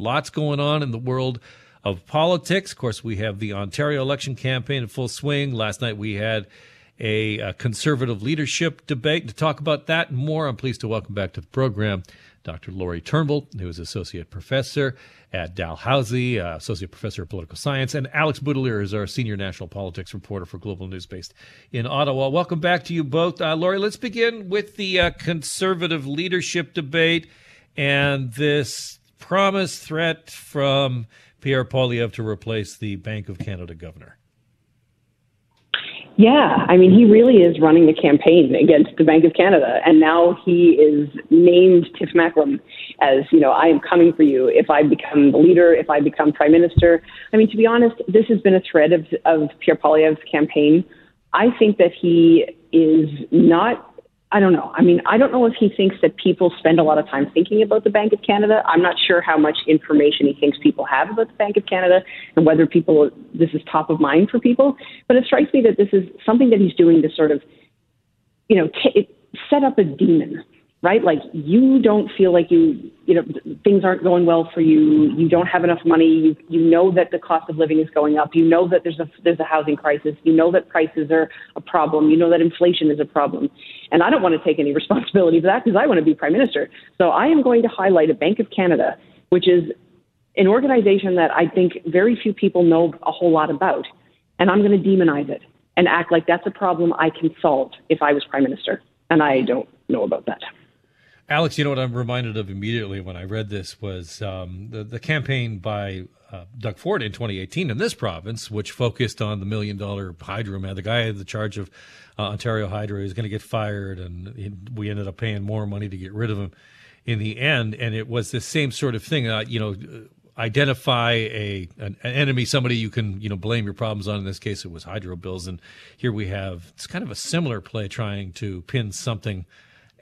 Lots going on in the world of politics. Of course, we have the Ontario election campaign in full swing. Last night we had a, a, conservative leadership debate. To talk about that and more, I'm pleased to welcome back to the program Dr. Lori Turnbull, who is associate professor at Dalhousie, uh, associate professor of political science, and Alex Boutilier is our senior national politics reporter for Global News based in Ottawa. Welcome back to you both. Uh, let's begin with the uh, conservative leadership debate and this promised threat from Pierre Poilievre to replace the Bank of Canada governor. Yeah, I mean, he really is running the campaign against the Bank of Canada, and now he is named Tiff Macklem as, you know, I am coming for you if I become the leader, if I become prime minister. I mean, to be honest, this has been a thread of, of Pierre Poilievre's campaign. I think that he is not I don't know. I mean, I don't know if he thinks that people spend a lot of time thinking about the Bank of Canada. I'm not sure how much information he thinks people have about the Bank of Canada and whether people this is top of mind for people. But it strikes me that this is something that he's doing to sort of, you know, t- set up a demon right? Like you don't feel like you, you know, things aren't going well for you. You don't have enough money. You, you know that the cost of living is going up. You know that there's a there's a housing crisis. You know that prices are a problem. You know that inflation is a problem. And I don't want to take any responsibility for that because I want to be prime minister. So I am going to highlight a Bank of Canada, which is an organization that I think very few people know a whole lot about, and I'm going to demonize it and act like that's a problem I can solve if I was prime minister, and I don't know about that. Alex, you know what I'm reminded of immediately when I read this was um, the, the campaign by uh, Doug Ford in 2018 in this province, which focused on the million dollar hydro man, the guy in the charge of uh, Ontario Hydro is going to get fired, and he, we ended up paying more money to get rid of him in the end. And it was the same sort of thing, uh, you know. Identify a an, an enemy, somebody you can you know blame your problems on. In this case, it was hydro bills, and here we have it's kind of a similar play trying to pin something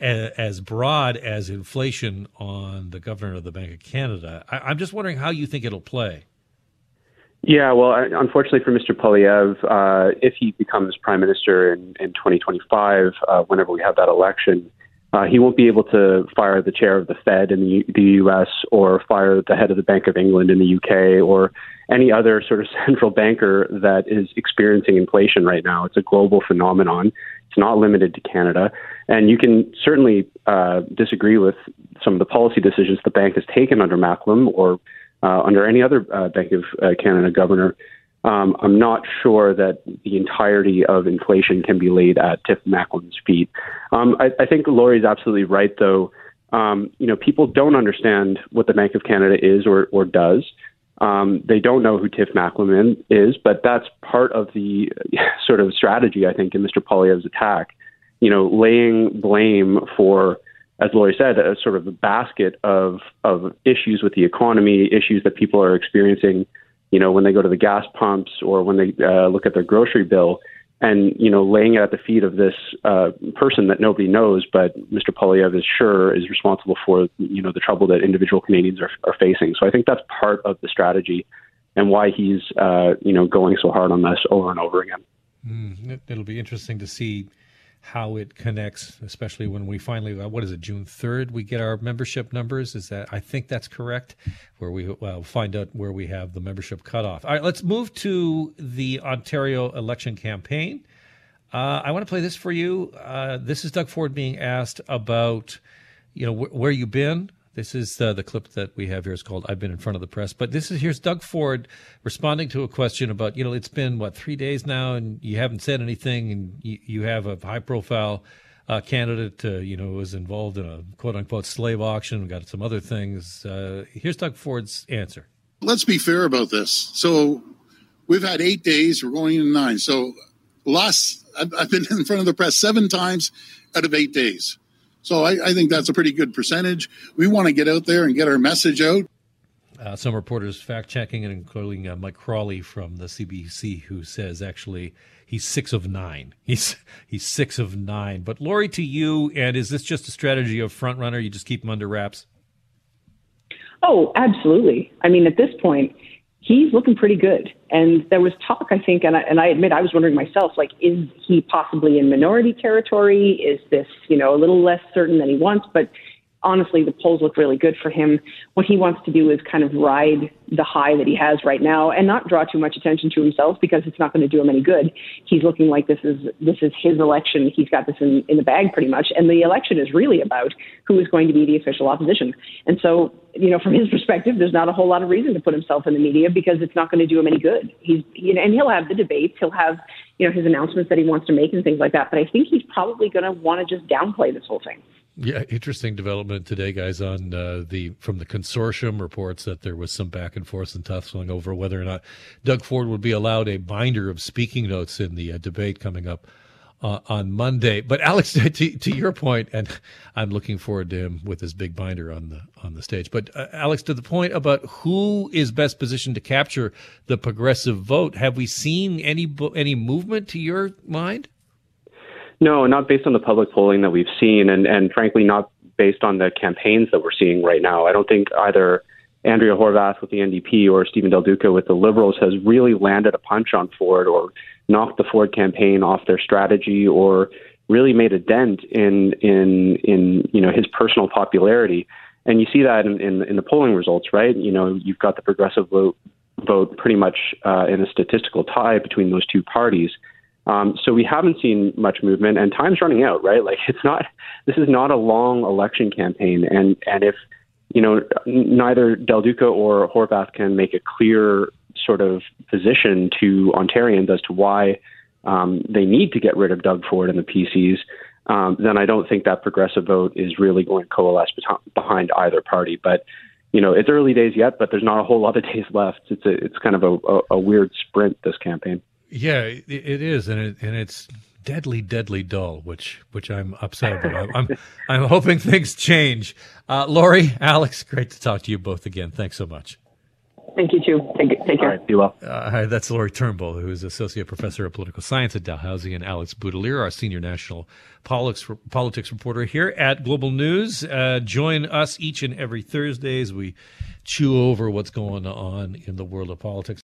as broad as inflation on the governor of the Bank of Canada. I, am just wondering how you think it'll play. Yeah, well, unfortunately for Mr. Poilievre, uh, if he becomes prime minister in, in 2025, uh, whenever we have that election, uh, he won't be able to fire the chair of the Fed in the, the U.S. or fire the head of the Bank of England in the U.K. or any other sort of central banker that is experiencing inflation right now. It's a global phenomenon. It's not limited to Canada. And you can certainly uh, disagree with some of the policy decisions the bank has taken under Macklem or uh, under any other uh, Bank of uh, Canada governor. Um, I'm not sure that the entirety of inflation can be laid at Tiff Macklem's feet. Um, I, I think Lori's absolutely right, though. Um, you know, people don't understand what the Bank of Canada is or, or does. Um, they don't know who Tiff Macklem is, but that's part of the sort of strategy, I think, in Mr. Poilievre's attack. You know, laying blame for, as Lori said, a sort of a basket of of issues with the economy, issues that people are experiencing. You know, when they go to the gas pumps or when they uh, look at their grocery bill, and you know laying it at the feet of this uh, person that nobody knows, but Mr. Poilievre is sure is responsible for you know the trouble that individual Canadians are, are facing. So I think that's part of the strategy and why he's uh, you know going so hard on this over and over again. Mm, it'll be interesting to see how it connects, especially when we finally, uh, what is it, June 3rd, we get our membership numbers. Is that, I think that's correct, where we find out where we have the membership cutoff. All right, let's move to the Ontario election campaign. Uh, I want to play this for you. Uh, this is Doug Ford being asked about, you know, wh- where you've been, this is uh, the clip that we have here. It's called "I've Been in Front of the Press." But this is here's Doug Ford responding to a question about you know it's been what three days now and you haven't said anything and you, you have a high profile uh, candidate uh, you know was involved in a quote unquote slave auction. Got some other things. Uh, here's Doug Ford's answer. Let's be fair about this. So we've had eight days. We're going into nine. So last I've, I've been in front of the press seven times out of eight days. So I, I think that's a pretty good percentage. We want to get out there and get our message out. Uh, some reporters fact checking and including uh, Mike Crawley from the CBC, who says actually he's six of nine. He's he's six of nine. But Lori, to you, and is this just a strategy of front runner? You just keep him under wraps. Oh, absolutely. I mean, at this point, he's looking pretty good. And there was talk, I think, and I, and I admit I was wondering myself, like, is he possibly in minority territory? Is this, you know, a little less certain than he wants? But honestly, the polls look really good for him. What he wants to do is kind of ride the high that he has right now and not draw too much attention to himself because it's not going to do him any good. He's looking like this is this is his election. He's got this in, in the bag pretty much. And the election is really about who is going to be the official opposition. And so, you know, from his perspective, there's not a whole lot of reason to put himself in the media because it's not going to do him any good. He's you know, and he'll have the debates, he'll have, you know, his announcements that he wants to make and things like that. But I think he's probably going to want to just downplay this whole thing. Yeah, interesting development today, guys. On uh, the from the consortium reports that there was some back and forth and tussling over whether or not Doug Ford would be allowed a binder of speaking notes in the uh, debate coming up uh, on Monday. But Alex, to, to your point, and I'm looking forward to him with his big binder on the on the stage. But uh, Alex, to the point about who is best positioned to capture the progressive vote, have we seen any any movement to your mind? No, not based on the public polling that we've seen, and, and frankly, not based on the campaigns that we're seeing right now. I don't think either Andrea Horwath with the NDP or Stephen Del Duca with the Liberals has really landed a punch on Ford or knocked the Ford campaign off their strategy or really made a dent in in in you know his personal popularity. And you see that in, in, in the polling results, right? You know, you've got the progressive vote vote pretty much uh, in a statistical tie between those two parties. Um, so we haven't seen much movement, and time's running out, right? Like it's not. This is not a long election campaign, and and if you know neither Del Duca or Horwath can make a clear sort of position to Ontarians as to why um, they need to get rid of Doug Ford and the PCs, um, then I don't think that progressive vote is really going to coalesce behind either party. But you know, it's early days yet, but there's not a whole lot of days left. It's a, it's kind of a, a, a weird sprint this campaign. Yeah, it, it is, and it, and it's deadly, deadly dull, which which I'm upset about. I'm I'm hoping things change. Uh, Lori, Alex, great to talk to you both again. Thanks so much. Thank you too. Take, take care. All right, be well. Uh, hi, that's Lori Turnbull, who is associate professor of political science at Dalhousie, and Alex Boutilier, our senior national politics politics reporter here at Global News. Uh, join us each and every Thursday as we chew over what's going on in the world of politics.